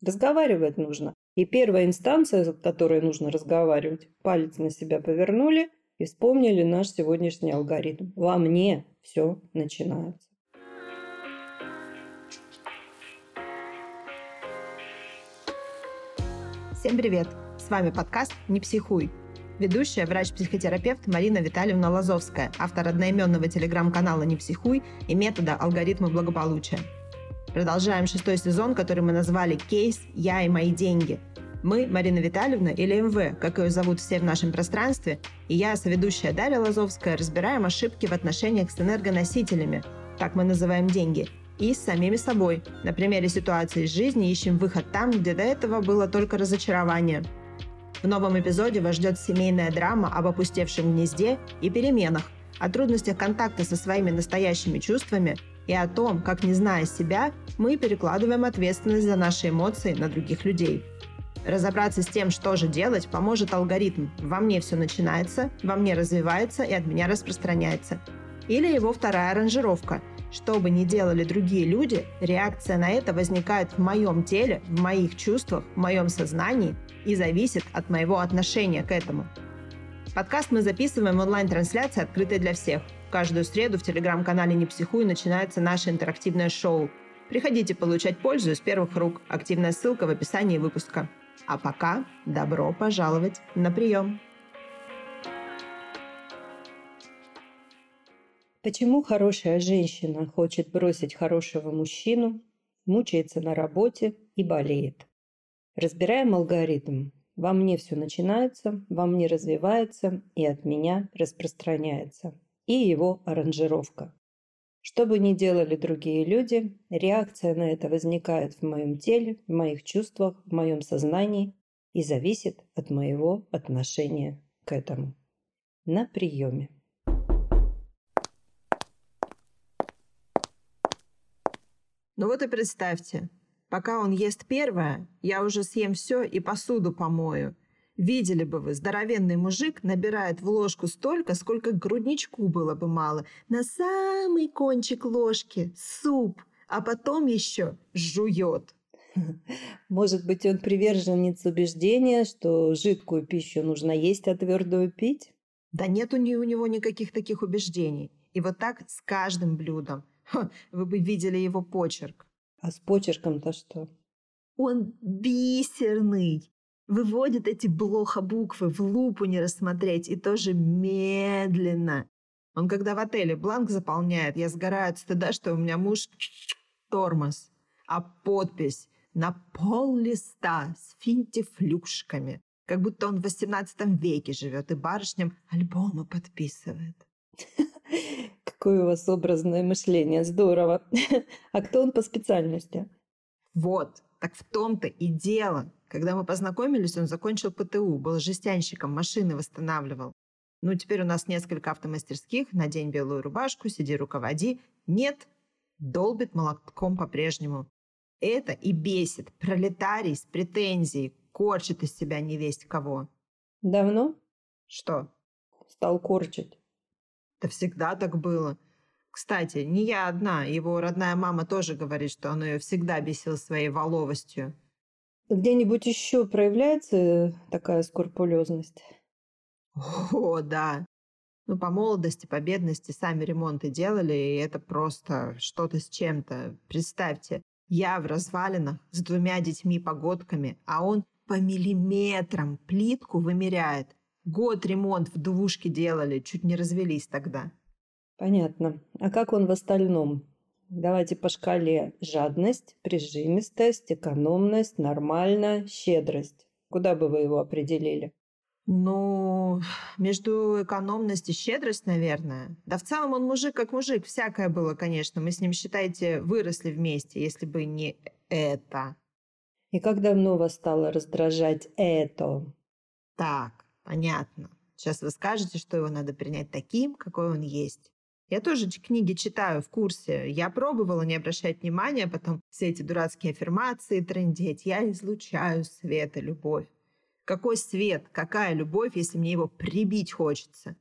Разговаривать нужно. И первая инстанция, с которой нужно разговаривать, палец на себя повернули и вспомнили наш сегодняшний алгоритм. Во мне все начинается. Всем привет! С вами подкаст «Не психуй». Ведущая врач-психотерапевт Марина Витальевна Лазовская, автор одноименного телеграм-канала «Не психуй» и метода «Алгоритмы благополучия». Продолжаем шестой сезон, который мы назвали «Кейс. Я и мои деньги». Мы, Марина Витальевна, или МВ, как ее зовут все в нашем пространстве, и я, соведущая Дарья Лазовская, разбираем ошибки в отношениях с энергоносителями, так мы называем деньги, и с самими собой. На примере ситуации из жизни ищем выход там, где до этого было только разочарование. В новом эпизоде вас ждет семейная драма об опустевшем гнезде и переменах, о трудностях контакта со своими настоящими чувствами и о том, как, не зная себя, мы перекладываем ответственность за наши эмоции на других людей. Разобраться с тем, что же делать, поможет алгоритм «Во мне все начинается, во мне развивается и от меня распространяется». Или его вторая аранжировка «Что бы ни делали другие люди, реакция на это возникает в моем теле, в моих чувствах, в моем сознании и зависит от моего отношения к этому». Подкаст мы записываем в онлайн-трансляции, открытой для всех – Каждую среду в телеграм-канале «Не психуй» начинается наше интерактивное шоу. Приходите получать пользу из первых рук. Активная ссылка в описании выпуска. А пока добро пожаловать на прием. Почему хорошая женщина хочет бросить хорошего мужчину, мучается на работе и болеет? Разбираем алгоритм. Во мне все начинается, во мне развивается и от меня распространяется и его аранжировка. Что бы ни делали другие люди, реакция на это возникает в моем теле, в моих чувствах, в моем сознании и зависит от моего отношения к этому. На приеме. Ну вот и представьте, пока он ест первое, я уже съем все и посуду помою – Видели бы вы, здоровенный мужик набирает в ложку столько, сколько грудничку было бы мало. На самый кончик ложки суп, а потом еще жует. Может быть, он приверженец убеждения, что жидкую пищу нужно есть, а твердую пить? Да нет у него никаких таких убеждений. И вот так с каждым блюдом. Ха, вы бы видели его почерк. А с почерком-то что? Он бисерный выводит эти блохо-буквы в лупу не рассмотреть, и тоже медленно. Он когда в отеле бланк заполняет, я сгораю от стыда, что у меня муж тормоз, а подпись на пол листа с финтифлюшками, как будто он в 18 веке живет и барышням альбомы подписывает. Какое у вас образное мышление, здорово. А кто он по специальности? Вот, так в том-то и дело. Когда мы познакомились, он закончил ПТУ, был жестянщиком, машины восстанавливал. Ну, теперь у нас несколько автомастерских, надень белую рубашку, сиди, руководи. Нет, долбит молотком по-прежнему. Это и бесит. Пролетарий с претензией, корчит из себя невесть кого. Давно? Что? Стал корчить. Да всегда так было. Кстати, не я одна, его родная мама тоже говорит, что он ее всегда бесил своей воловостью. Где-нибудь еще проявляется такая скрупулезность? О, да. Ну, по молодости, по бедности сами ремонты делали, и это просто что-то с чем-то. Представьте, я в развалинах с двумя детьми-погодками, а он по миллиметрам плитку вымеряет. Год ремонт в двушке делали, чуть не развелись тогда. Понятно. А как он в остальном? Давайте по шкале жадность, прижимистость, экономность, нормально, щедрость. Куда бы вы его определили? Ну, между экономность и щедрость, наверное. Да в целом он мужик как мужик. Всякое было, конечно. Мы с ним, считайте, выросли вместе, если бы не это. И как давно вас стало раздражать это? Так, понятно. Сейчас вы скажете, что его надо принять таким, какой он есть. Я тоже книги читаю в курсе. Я пробовала не обращать внимания, потом все эти дурацкие аффирмации трендеть. Я излучаю свет и любовь. Какой свет, какая любовь, если мне его прибить хочется?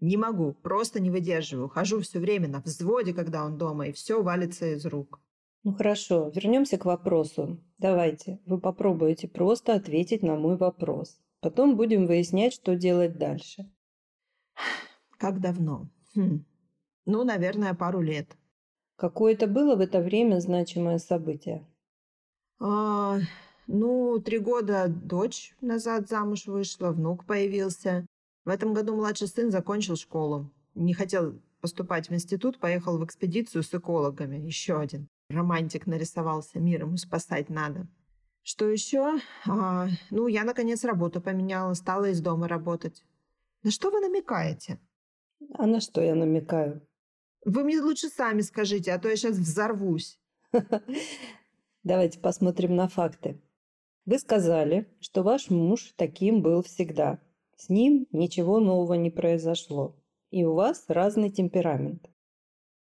Не могу, просто не выдерживаю. Хожу все время на взводе, когда он дома, и все валится из рук. Ну хорошо, вернемся к вопросу. Давайте, вы попробуете просто ответить на мой вопрос. Потом будем выяснять, что делать дальше. Как давно? Хм. Ну, наверное, пару лет. Какое-то было в это время значимое событие? А, ну, три года дочь назад замуж вышла, внук появился. В этом году младший сын закончил школу. Не хотел поступать в институт, поехал в экспедицию с экологами. Еще один. Романтик нарисовался, мир ему спасать надо. Что еще? А, ну, я, наконец, работу поменяла, стала из дома работать. На что вы намекаете? А на что я намекаю? Вы мне лучше сами скажите, а то я сейчас взорвусь. Давайте посмотрим на факты. Вы сказали, что ваш муж таким был всегда. С ним ничего нового не произошло. И у вас разный темперамент.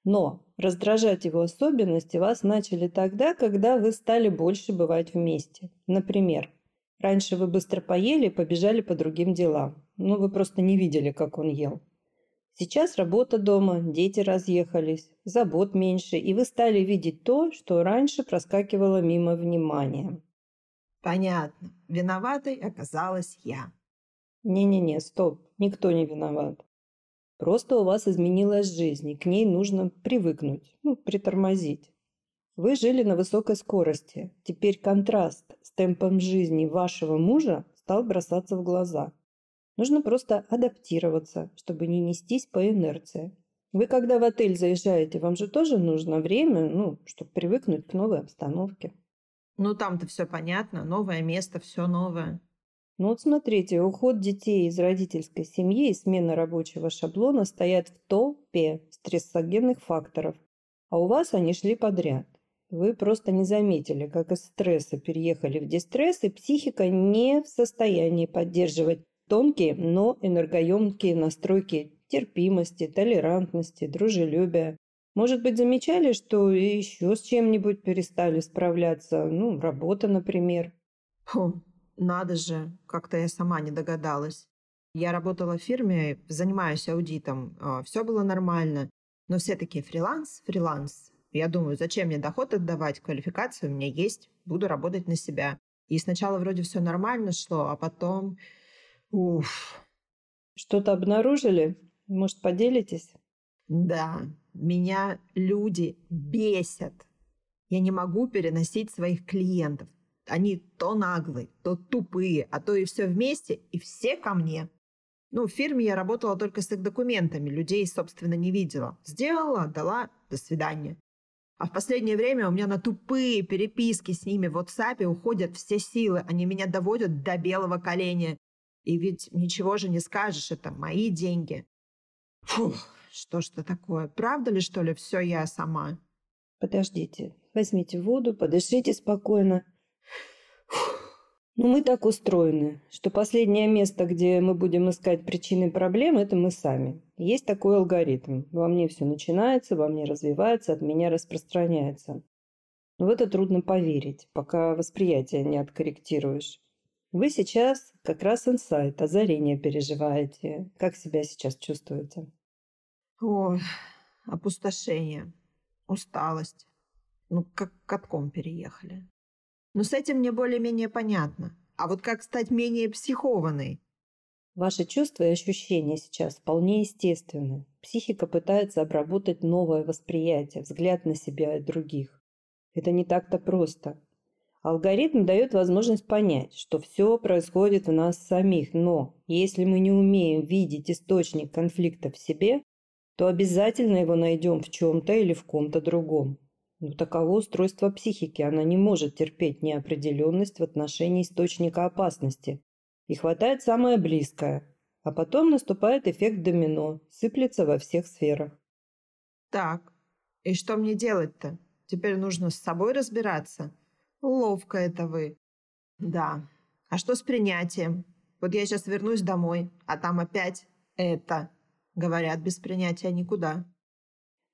Но раздражать его особенности вас начали тогда, когда вы стали больше бывать вместе. Например, раньше вы быстро поели и побежали по другим делам. Ну, вы просто не видели, как он ел. Сейчас работа дома, дети разъехались, забот меньше, и вы стали видеть то, что раньше проскакивало мимо внимания. Понятно. Виноватой оказалась я. Не-не-не, стоп, никто не виноват. Просто у вас изменилась жизнь, и к ней нужно привыкнуть, ну, притормозить. Вы жили на высокой скорости. Теперь контраст с темпом жизни вашего мужа стал бросаться в глаза. Нужно просто адаптироваться, чтобы не нестись по инерции. Вы когда в отель заезжаете, вам же тоже нужно время, ну, чтобы привыкнуть к новой обстановке. Ну, там-то все понятно, новое место, все новое. Ну вот смотрите, уход детей из родительской семьи и смена рабочего шаблона стоят в топе стрессогенных факторов, а у вас они шли подряд. Вы просто не заметили, как из стресса переехали в дистресс, и психика не в состоянии поддерживать тонкие, но энергоемкие настройки терпимости, толерантности, дружелюбия. Может быть, замечали, что еще с чем-нибудь перестали справляться? Ну, работа, например. Фу, надо же, как-то я сама не догадалась. Я работала в фирме, занимаюсь аудитом, а, все было нормально. Но все таки фриланс, фриланс. Я думаю, зачем мне доход отдавать, квалификация у меня есть, буду работать на себя. И сначала вроде все нормально шло, а потом... Уф. Что-то обнаружили? Может, поделитесь? Да, меня люди бесят. Я не могу переносить своих клиентов. Они то наглые, то тупые, а то и все вместе, и все ко мне. Ну, в фирме я работала только с их документами, людей, собственно, не видела. Сделала, дала, до свидания. А в последнее время у меня на тупые переписки с ними в WhatsApp уходят все силы. Они меня доводят до белого коленя. И ведь ничего же не скажешь, это мои деньги. Фух, что ж это такое? Правда ли, что ли, все я сама? Подождите, возьмите воду, подышите спокойно. Ну, мы так устроены, что последнее место, где мы будем искать причины проблем, это мы сами. Есть такой алгоритм. Во мне все начинается, во мне развивается, от меня распространяется. Но в это трудно поверить, пока восприятие не откорректируешь. Вы сейчас как раз инсайт, озарение переживаете. Как себя сейчас чувствуете? Ой, опустошение, усталость. Ну, как катком переехали. Но с этим мне более-менее понятно. А вот как стать менее психованной? Ваши чувства и ощущения сейчас вполне естественны. Психика пытается обработать новое восприятие, взгляд на себя и других. Это не так-то просто. Алгоритм дает возможность понять, что все происходит в нас самих, но если мы не умеем видеть источник конфликта в себе, то обязательно его найдем в чем-то или в ком-то другом. Но таково устройство психики, она не может терпеть неопределенность в отношении источника опасности. И хватает самое близкое. А потом наступает эффект домино, сыплется во всех сферах. Так, и что мне делать-то? Теперь нужно с собой разбираться? Ловко это вы. Да. А что с принятием? Вот я сейчас вернусь домой, а там опять это. Говорят, без принятия никуда.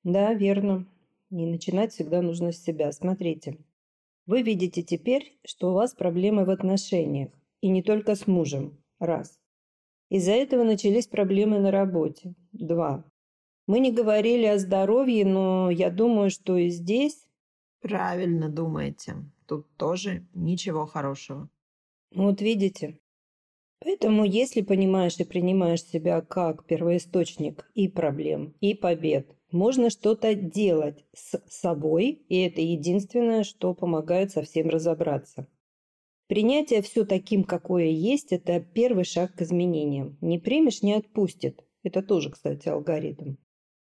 Да, верно. Не начинать всегда нужно с себя. Смотрите. Вы видите теперь, что у вас проблемы в отношениях. И не только с мужем. Раз. Из-за этого начались проблемы на работе. Два. Мы не говорили о здоровье, но я думаю, что и здесь... Правильно думаете. Тут тоже ничего хорошего. Вот видите. Поэтому, если понимаешь и принимаешь себя как первоисточник и проблем, и побед, можно что-то делать с собой, и это единственное, что помогает совсем разобраться. Принятие все таким, какое есть, это первый шаг к изменениям. Не примешь – не отпустит. Это тоже, кстати, алгоритм.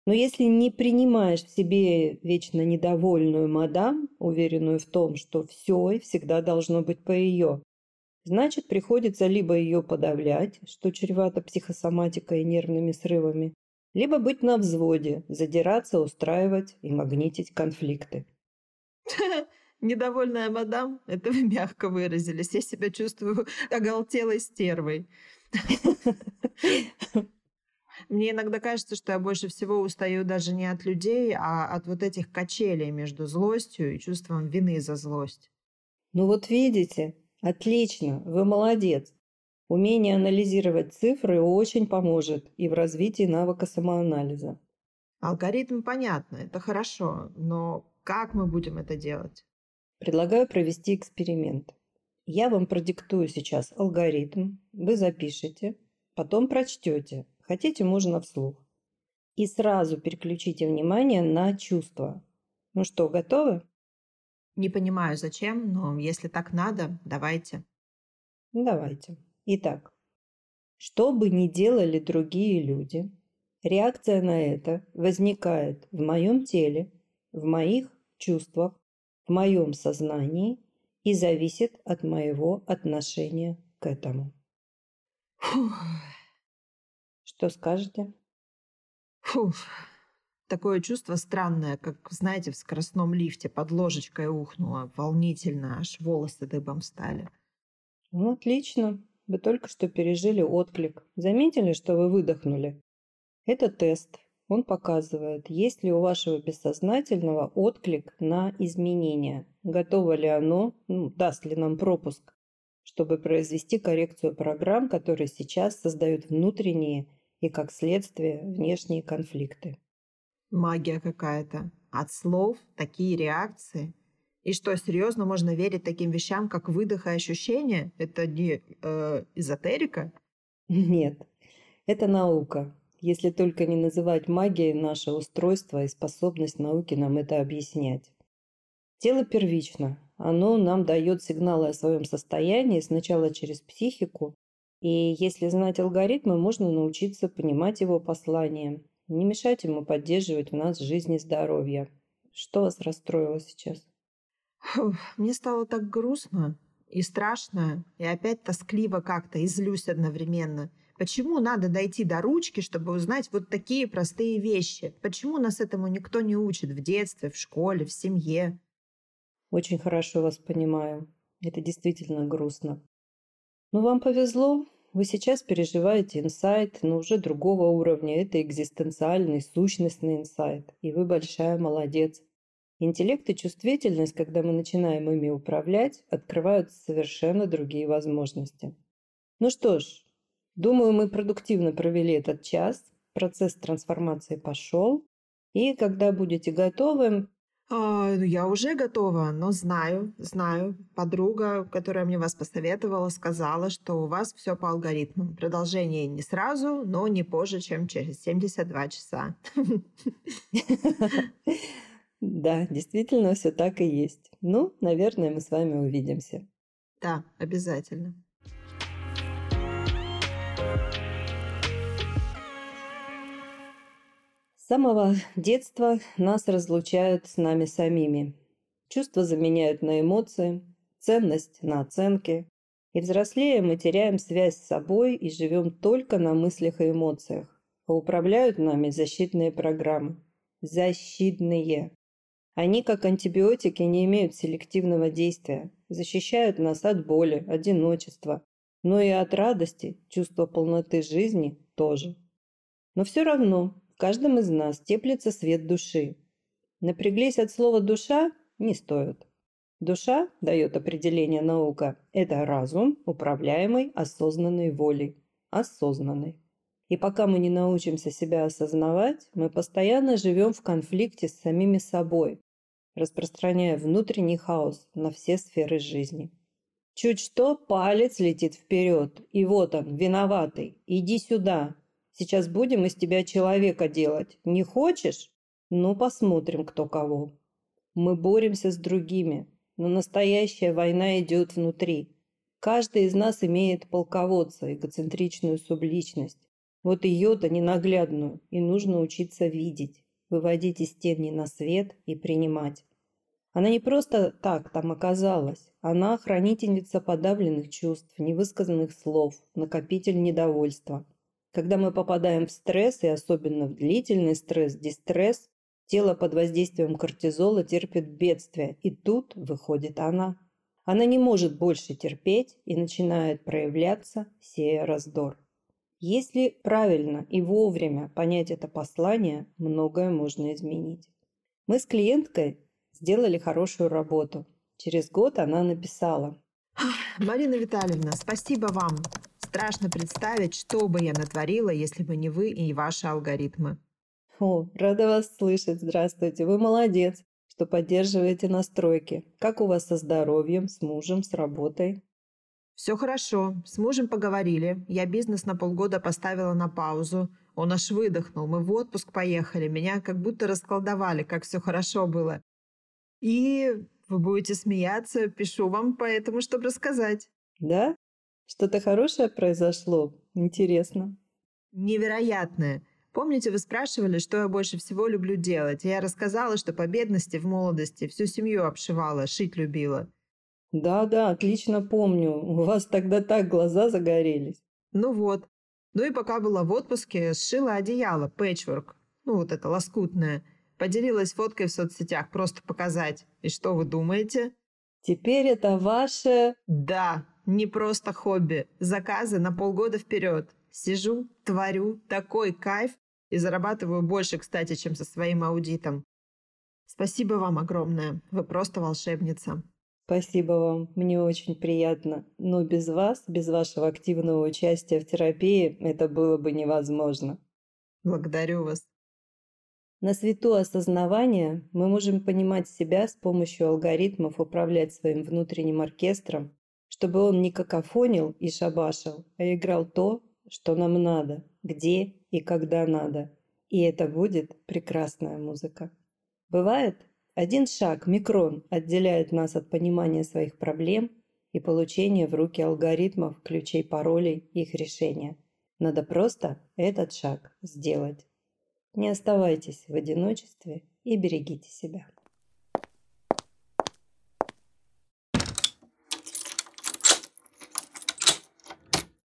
Но если не принимаешь в себе вечно недовольную мадам, уверенную в том, что все и всегда должно быть по ее, значит, приходится либо ее подавлять, что чревато психосоматикой и нервными срывами, либо быть на взводе, задираться, устраивать и магнитить конфликты. Недовольная мадам, это вы мягко выразились. Я себя чувствую оголтелой стервой. Мне иногда кажется, что я больше всего устаю даже не от людей, а от вот этих качелей между злостью и чувством вины за злость. Ну вот видите, отлично, вы молодец. Умение анализировать цифры очень поможет и в развитии навыка самоанализа. Алгоритм понятно, это хорошо, но как мы будем это делать? Предлагаю провести эксперимент. Я вам продиктую сейчас алгоритм, вы запишете, потом прочтете. Хотите, можно вслух. И сразу переключите внимание на чувства. Ну что, готовы? Не понимаю, зачем, но если так надо, давайте. Давайте. Итак, что бы ни делали другие люди, реакция на это возникает в моем теле, в моих чувствах, в моем сознании и зависит от моего отношения к этому. Фух. Что скажете? Фух. Такое чувство странное, как, знаете, в скоростном лифте под ложечкой ухнуло. Волнительно, аж волосы дыбом стали. Ну, отлично. Вы только что пережили отклик. Заметили, что вы выдохнули? Это тест. Он показывает, есть ли у вашего бессознательного отклик на изменения. Готово ли оно, ну, даст ли нам пропуск, чтобы произвести коррекцию программ, которые сейчас создают внутренние и, как следствие, внешние конфликты. Магия какая-то. От слов такие реакции. И что, серьезно можно верить таким вещам, как выдох и ощущение? Это не э, эзотерика? Нет, это наука. Если только не называть магией наше устройство и способность науки нам это объяснять. Тело первично. Оно нам дает сигналы о своем состоянии сначала через психику, и если знать алгоритмы, можно научиться понимать его послание, не мешать ему поддерживать в нас жизнь и здоровье. Что вас расстроило сейчас? Мне стало так грустно и страшно, и опять тоскливо как-то, и злюсь одновременно. Почему надо дойти до ручки, чтобы узнать вот такие простые вещи? Почему нас этому никто не учит в детстве, в школе, в семье? Очень хорошо вас понимаю. Это действительно грустно. Но вам повезло, вы сейчас переживаете инсайт, но уже другого уровня. Это экзистенциальный, сущностный инсайт. И вы большая молодец. Интеллект и чувствительность, когда мы начинаем ими управлять, открывают совершенно другие возможности. Ну что ж, думаю, мы продуктивно провели этот час. Процесс трансформации пошел. И когда будете готовы, ну, я уже готова, но знаю, знаю. Подруга, которая мне вас посоветовала, сказала, что у вас все по алгоритмам. Продолжение не сразу, но не позже, чем через 72 часа. Да, действительно, все так и есть. Ну, наверное, мы с вами увидимся. Да, обязательно. Самого детства нас разлучают с нами самими. Чувства заменяют на эмоции, ценность на оценки. И взрослея мы теряем связь с собой и живем только на мыслях и эмоциях. А управляют нами защитные программы. Защитные. Они, как антибиотики, не имеют селективного действия, защищают нас от боли, одиночества, но и от радости, чувства полноты жизни тоже. Но все равно каждом из нас теплится свет души. Напряглись от слова «душа» не стоит. Душа, дает определение наука, это разум, управляемый осознанной волей. Осознанный. И пока мы не научимся себя осознавать, мы постоянно живем в конфликте с самими собой, распространяя внутренний хаос на все сферы жизни. Чуть что, палец летит вперед, и вот он, виноватый. Иди сюда. Сейчас будем из тебя человека делать. Не хочешь? Ну, посмотрим, кто кого. Мы боремся с другими, но настоящая война идет внутри. Каждый из нас имеет полководца, эгоцентричную субличность. Вот ее-то ненаглядную, и нужно учиться видеть, выводить из тени на свет и принимать. Она не просто так там оказалась. Она хранительница подавленных чувств, невысказанных слов, накопитель недовольства. Когда мы попадаем в стресс, и особенно в длительный стресс, дистресс, тело под воздействием кортизола терпит бедствие, и тут выходит она. Она не может больше терпеть и начинает проявляться, сея раздор. Если правильно и вовремя понять это послание, многое можно изменить. Мы с клиенткой сделали хорошую работу. Через год она написала. Марина Витальевна, спасибо вам. Страшно представить, что бы я натворила, если бы не вы и ваши алгоритмы. О, рада вас слышать. Здравствуйте. Вы молодец, что поддерживаете настройки. Как у вас со здоровьем, с мужем, с работой? Все хорошо. С мужем поговорили. Я бизнес на полгода поставила на паузу. Он аж выдохнул. Мы в отпуск поехали. Меня как будто расколдовали, как все хорошо было. И вы будете смеяться, пишу вам поэтому, чтобы рассказать. Да? Что-то хорошее произошло? Интересно. Невероятное. Помните, вы спрашивали, что я больше всего люблю делать? я рассказала, что по бедности в молодости всю семью обшивала, шить любила. Да-да, отлично помню. У вас тогда так глаза загорелись. Ну вот. Ну и пока была в отпуске, сшила одеяло, пэтчворк. Ну вот это, лоскутное. Поделилась фоткой в соцсетях, просто показать. И что вы думаете? Теперь это ваше... Да, не просто хобби. Заказы на полгода вперед. Сижу, творю, такой кайф. И зарабатываю больше, кстати, чем со своим аудитом. Спасибо вам огромное. Вы просто волшебница. Спасибо вам, мне очень приятно. Но без вас, без вашего активного участия в терапии, это было бы невозможно. Благодарю вас. На свету осознавания мы можем понимать себя с помощью алгоритмов управлять своим внутренним оркестром, чтобы он не какофонил и шабашил, а играл то, что нам надо, где и когда надо. И это будет прекрасная музыка. Бывает, один шаг, микрон, отделяет нас от понимания своих проблем и получения в руки алгоритмов, ключей паролей, их решения. Надо просто этот шаг сделать. Не оставайтесь в одиночестве и берегите себя.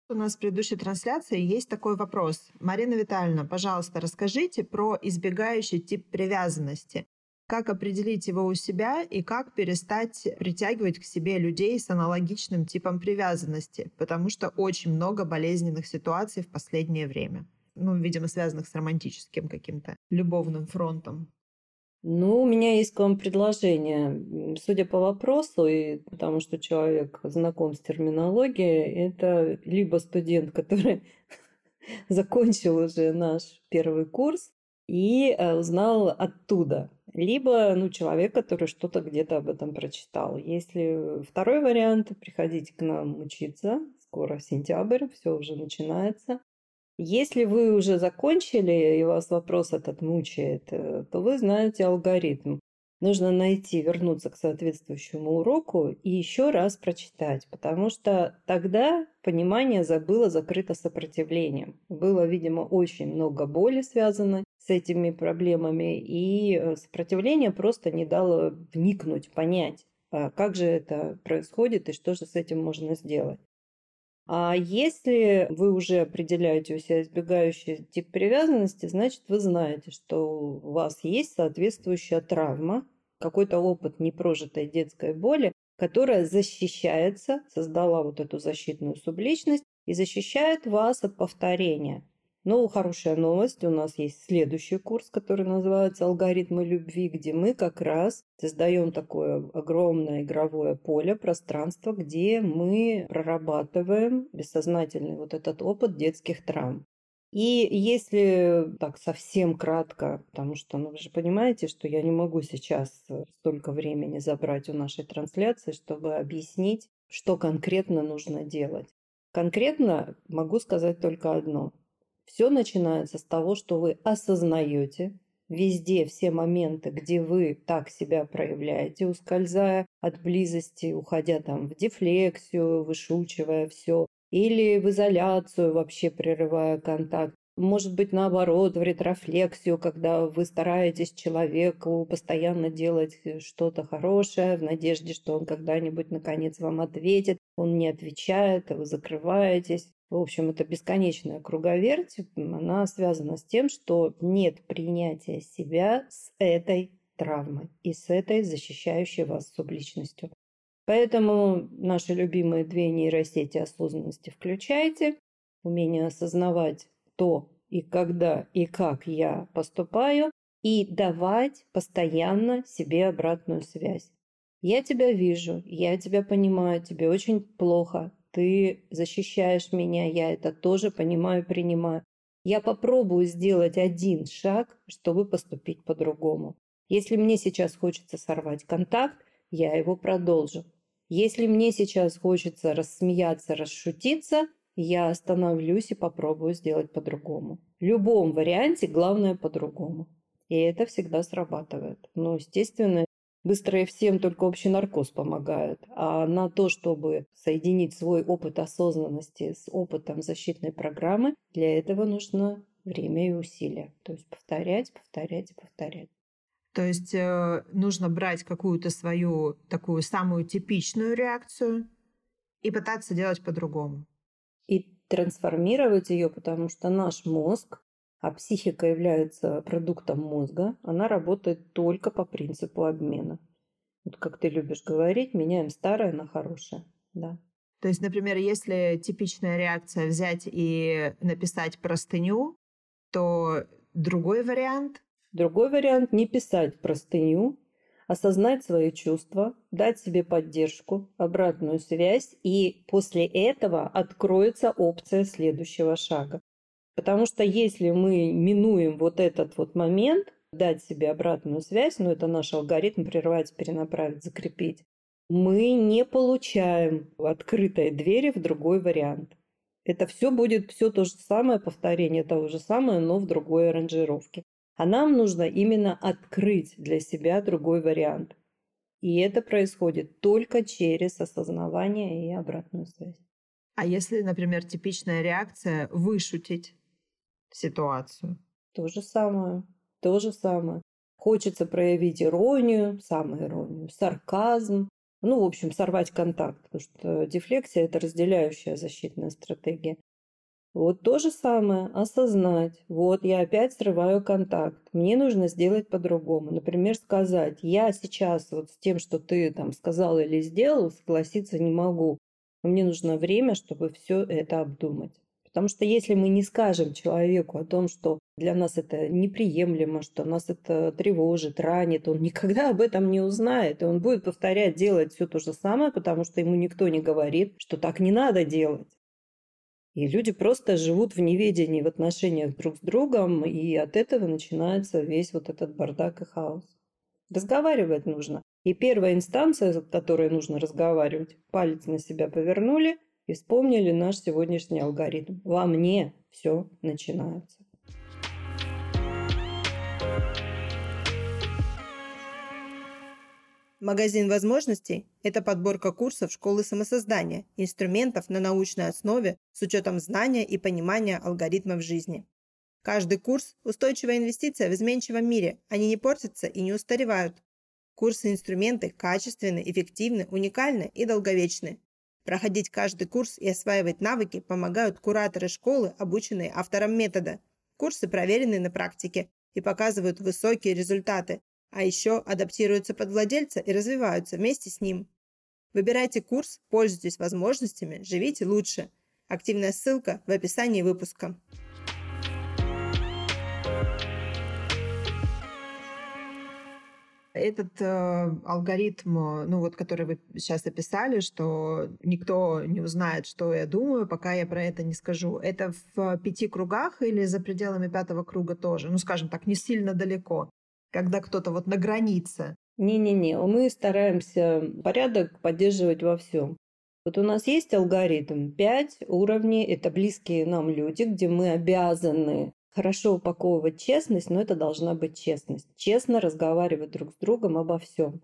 У нас в предыдущей трансляции есть такой вопрос. Марина Витальевна, пожалуйста, расскажите про избегающий тип привязанности. Как определить его у себя и как перестать притягивать к себе людей с аналогичным типом привязанности, потому что очень много болезненных ситуаций в последнее время ну, видимо, связанных с романтическим каким-то любовным фронтом. Ну, у меня есть к вам предложение. Судя по вопросу, и потому что человек знаком с терминологией, это либо студент, который закончил уже наш первый курс и э, узнал оттуда, либо ну, человек, который что-то где-то об этом прочитал. Если второй вариант, приходите к нам учиться. Скоро сентябрь, все уже начинается. Если вы уже закончили, и вас вопрос этот мучает, э, то вы знаете алгоритм. Нужно найти, вернуться к соответствующему уроку и еще раз прочитать, потому что тогда понимание забыло закрыто сопротивлением. Было, видимо, очень много боли связано с этими проблемами, и э, сопротивление просто не дало вникнуть, понять, а как же это происходит и что же с этим можно сделать. А если вы уже определяете у себя избегающий тип привязанности, значит, вы знаете, что у вас есть соответствующая травма, какой-то опыт непрожитой детской боли, которая защищается, создала вот эту защитную субличность и защищает вас от повторения. Но хорошая новость, у нас есть следующий курс, который называется «Алгоритмы любви», где мы как раз создаем такое огромное игровое поле, пространство, где мы прорабатываем бессознательный вот этот опыт детских травм. И если так совсем кратко, потому что ну, вы же понимаете, что я не могу сейчас столько времени забрать у нашей трансляции, чтобы объяснить, что конкретно нужно делать. Конкретно могу сказать только одно. Все начинается с того, что вы осознаете везде все моменты, где вы так себя проявляете, ускользая от близости, уходя там в дефлексию, вышучивая все, или в изоляцию, вообще прерывая контакт. Может быть, наоборот, в ретрофлексию, когда вы стараетесь человеку постоянно делать что-то хорошее в надежде, что он когда-нибудь наконец вам ответит. Он не отвечает, а вы закрываетесь. В общем, это бесконечная круговерть. Она связана с тем, что нет принятия себя с этой травмой и с этой защищающей вас субличностью. Поэтому наши любимые две нейросети осознанности включайте. Умение осознавать то и когда и как я поступаю, и давать постоянно себе обратную связь. Я тебя вижу, я тебя понимаю, тебе очень плохо, ты защищаешь меня, я это тоже понимаю, принимаю. Я попробую сделать один шаг, чтобы поступить по-другому. Если мне сейчас хочется сорвать контакт, я его продолжу. Если мне сейчас хочется рассмеяться, расшутиться, я остановлюсь и попробую сделать по-другому. В любом варианте главное по-другому. И это всегда срабатывает. Но, естественно, быстро всем только общий наркоз помогает. А на то, чтобы соединить свой опыт осознанности с опытом защитной программы, для этого нужно время и усилия. То есть повторять, повторять и повторять. То есть э, нужно брать какую-то свою такую самую типичную реакцию и пытаться делать по-другому. И трансформировать ее, потому что наш мозг, а психика является продуктом мозга, она работает только по принципу обмена. Вот как ты любишь говорить, меняем старое на хорошее. Да. То есть, например, если типичная реакция взять и написать простыню, то другой вариант Другой вариант – не писать простыню, осознать свои чувства, дать себе поддержку, обратную связь, и после этого откроется опция следующего шага. Потому что если мы минуем вот этот вот момент, дать себе обратную связь, ну это наш алгоритм прервать, перенаправить, закрепить, мы не получаем открытой двери в другой вариант. Это все будет все то же самое, повторение того же самого, но в другой аранжировке. А нам нужно именно открыть для себя другой вариант. И это происходит только через осознавание и обратную связь. А если, например, типичная реакция вышутить ситуацию? То же самое. То же самое. Хочется проявить иронию, самоиронию, сарказм, ну, в общем, сорвать контакт, потому что дефлексия – это разделяющая защитная стратегия. Вот то же самое, осознать. Вот я опять срываю контакт. Мне нужно сделать по-другому. Например, сказать, я сейчас вот с тем, что ты там сказал или сделал, согласиться не могу. Мне нужно время, чтобы все это обдумать. Потому что если мы не скажем человеку о том, что для нас это неприемлемо, что нас это тревожит, ранит, он никогда об этом не узнает. И он будет повторять, делать все то же самое, потому что ему никто не говорит, что так не надо делать. И люди просто живут в неведении в отношениях друг с другом, и от этого начинается весь вот этот бардак и хаос. Разговаривать нужно. И первая инстанция, с которой нужно разговаривать, палец на себя повернули и вспомнили наш сегодняшний алгоритм. Во мне все начинается. Магазин возможностей – это подборка курсов школы самосоздания, инструментов на научной основе с учетом знания и понимания алгоритмов жизни. Каждый курс – устойчивая инвестиция в изменчивом мире, они не портятся и не устаревают. Курсы и инструменты качественны, эффективны, уникальны и долговечны. Проходить каждый курс и осваивать навыки помогают кураторы школы, обученные автором метода. Курсы проверены на практике и показывают высокие результаты, а еще адаптируются под владельца и развиваются вместе с ним. Выбирайте курс, пользуйтесь возможностями, живите лучше. Активная ссылка в описании выпуска. Этот э, алгоритм, ну вот, который вы сейчас описали, что никто не узнает, что я думаю, пока я про это не скажу. Это в пяти кругах или за пределами пятого круга тоже? Ну, скажем так, не сильно далеко, когда кто-то вот на границе. Не-не-не, мы стараемся порядок поддерживать во всем. Вот у нас есть алгоритм. Пять уровней – это близкие нам люди, где мы обязаны хорошо упаковывать честность, но это должна быть честность. Честно разговаривать друг с другом обо всем.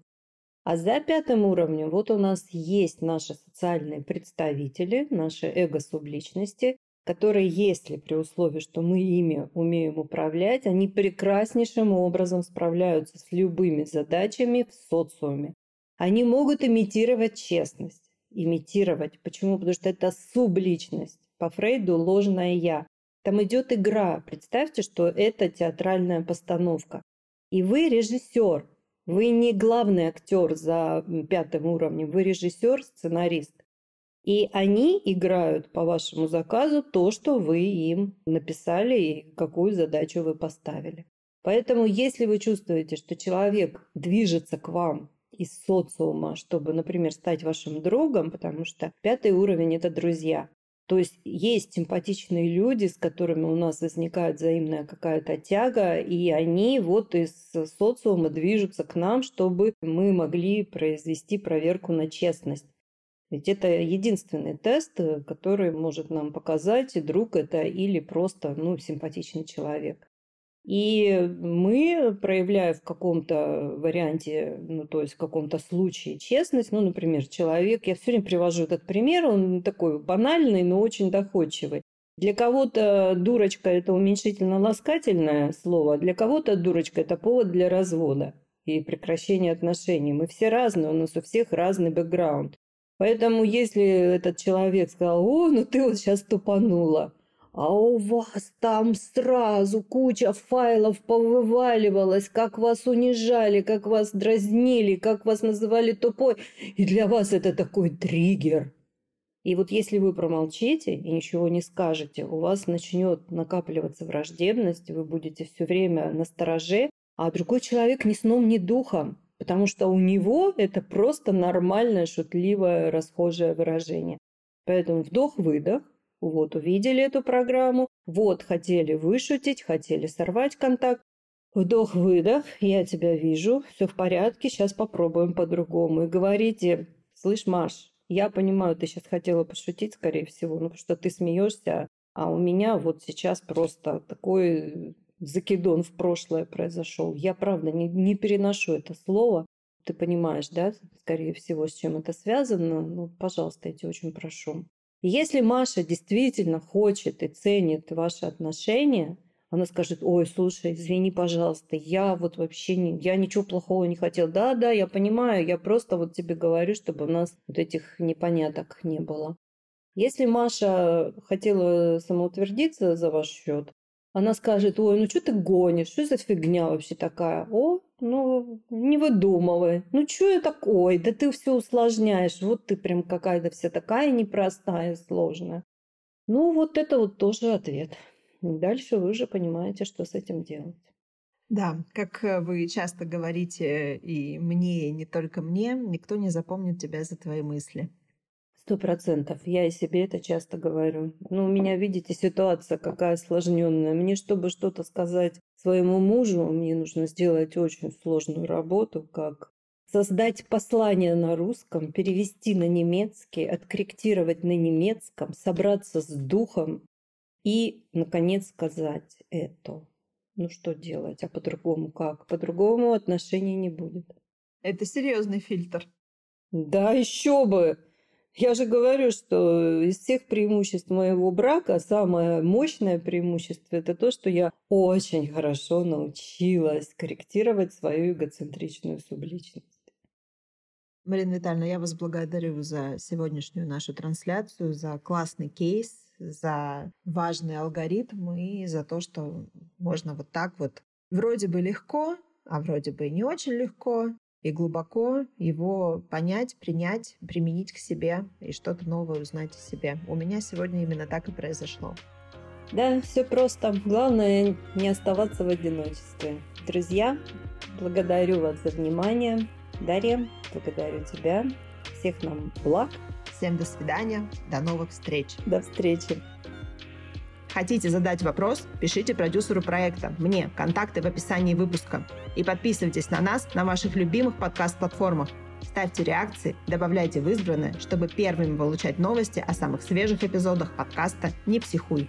А за пятым уровнем вот у нас есть наши социальные представители, наши эго-субличности, которые, если при условии, что мы ими умеем управлять, они прекраснейшим образом справляются с любыми задачами в социуме. Они могут имитировать честность. Имитировать. Почему? Потому что это субличность. По Фрейду ложное «я». Там идет игра. Представьте, что это театральная постановка. И вы режиссер. Вы не главный актер за пятым уровнем, вы режиссер, сценарист. И они играют по вашему заказу то, что вы им написали и какую задачу вы поставили. Поэтому, если вы чувствуете, что человек движется к вам из социума, чтобы, например, стать вашим другом, потому что пятый уровень – это друзья, то есть есть симпатичные люди, с которыми у нас возникает взаимная какая-то тяга, и они вот из социума движутся к нам, чтобы мы могли произвести проверку на честность. Ведь это единственный тест, который может нам показать, друг это или просто ну, симпатичный человек. И мы, проявляя в каком-то варианте, ну, то есть в каком-то случае честность, ну, например, человек, я все время привожу этот пример, он такой банальный, но очень доходчивый. Для кого-то дурочка – это уменьшительно-ласкательное слово, а для кого-то дурочка – это повод для развода и прекращения отношений. Мы все разные, у нас у всех разный бэкграунд. Поэтому если этот человек сказал, о, ну ты вот сейчас тупанула, а у вас там сразу куча файлов повываливалась, как вас унижали, как вас дразнили, как вас называли тупой. И для вас это такой триггер. И вот если вы промолчите и ничего не скажете, у вас начнет накапливаться враждебность, вы будете все время на стороже, а другой человек ни сном, ни духом, потому что у него это просто нормальное, шутливое, расхожее выражение. Поэтому вдох-выдох, вот увидели эту программу, вот хотели вышутить, хотели сорвать контакт. Вдох-выдох, я тебя вижу, все в порядке, сейчас попробуем по-другому. И говорите, слышь, Маш, я понимаю, ты сейчас хотела пошутить, скорее всего, ну, потому что ты смеешься, а у меня вот сейчас просто такой закидон в прошлое произошел. Я, правда, не, не переношу это слово. Ты понимаешь, да, скорее всего, с чем это связано. Ну, пожалуйста, я тебя очень прошу. Если Маша действительно хочет и ценит ваши отношения, она скажет, ой, слушай, извини, пожалуйста, я вот вообще не, я ничего плохого не хотела. Да, да, я понимаю, я просто вот тебе говорю, чтобы у нас вот этих непоняток не было. Если Маша хотела самоутвердиться за ваш счет, она скажет, ой, ну что ты гонишь, что за фигня вообще такая? О, ну, не выдумывай. Ну, что я такой? Да ты все усложняешь. Вот ты прям какая-то вся такая непростая, сложная. Ну, вот это вот тоже ответ. Дальше вы уже понимаете, что с этим делать. Да, как э, вы часто говорите, и мне, и не только мне, никто не запомнит тебя за твои мысли. Сто процентов. Я и себе это часто говорю. Ну, у меня, видите, ситуация какая осложненная. Мне, чтобы что-то сказать своему мужу, мне нужно сделать очень сложную работу, как создать послание на русском, перевести на немецкий, откорректировать на немецком, собраться с духом и, наконец, сказать это. Ну что делать? А по-другому как? По-другому отношений не будет. Это серьезный фильтр. Да, еще бы! Я же говорю, что из всех преимуществ моего брака самое мощное преимущество – это то, что я очень хорошо научилась корректировать свою эгоцентричную субличность. Марина Витальевна, я вас благодарю за сегодняшнюю нашу трансляцию, за классный кейс, за важный алгоритм и за то, что можно вот так вот вроде бы легко, а вроде бы и не очень легко и глубоко его понять, принять, применить к себе и что-то новое узнать о себе. У меня сегодня именно так и произошло. Да, все просто. Главное не оставаться в одиночестве. Друзья, Благодарю вас за внимание. Дарья, благодарю тебя. Всех нам благ. Всем до свидания. До новых встреч. До встречи. Хотите задать вопрос? Пишите продюсеру проекта, мне, контакты в описании выпуска. И подписывайтесь на нас на ваших любимых подкаст-платформах. Ставьте реакции, добавляйте в избранное, чтобы первыми получать новости о самых свежих эпизодах подкаста «Не психуй».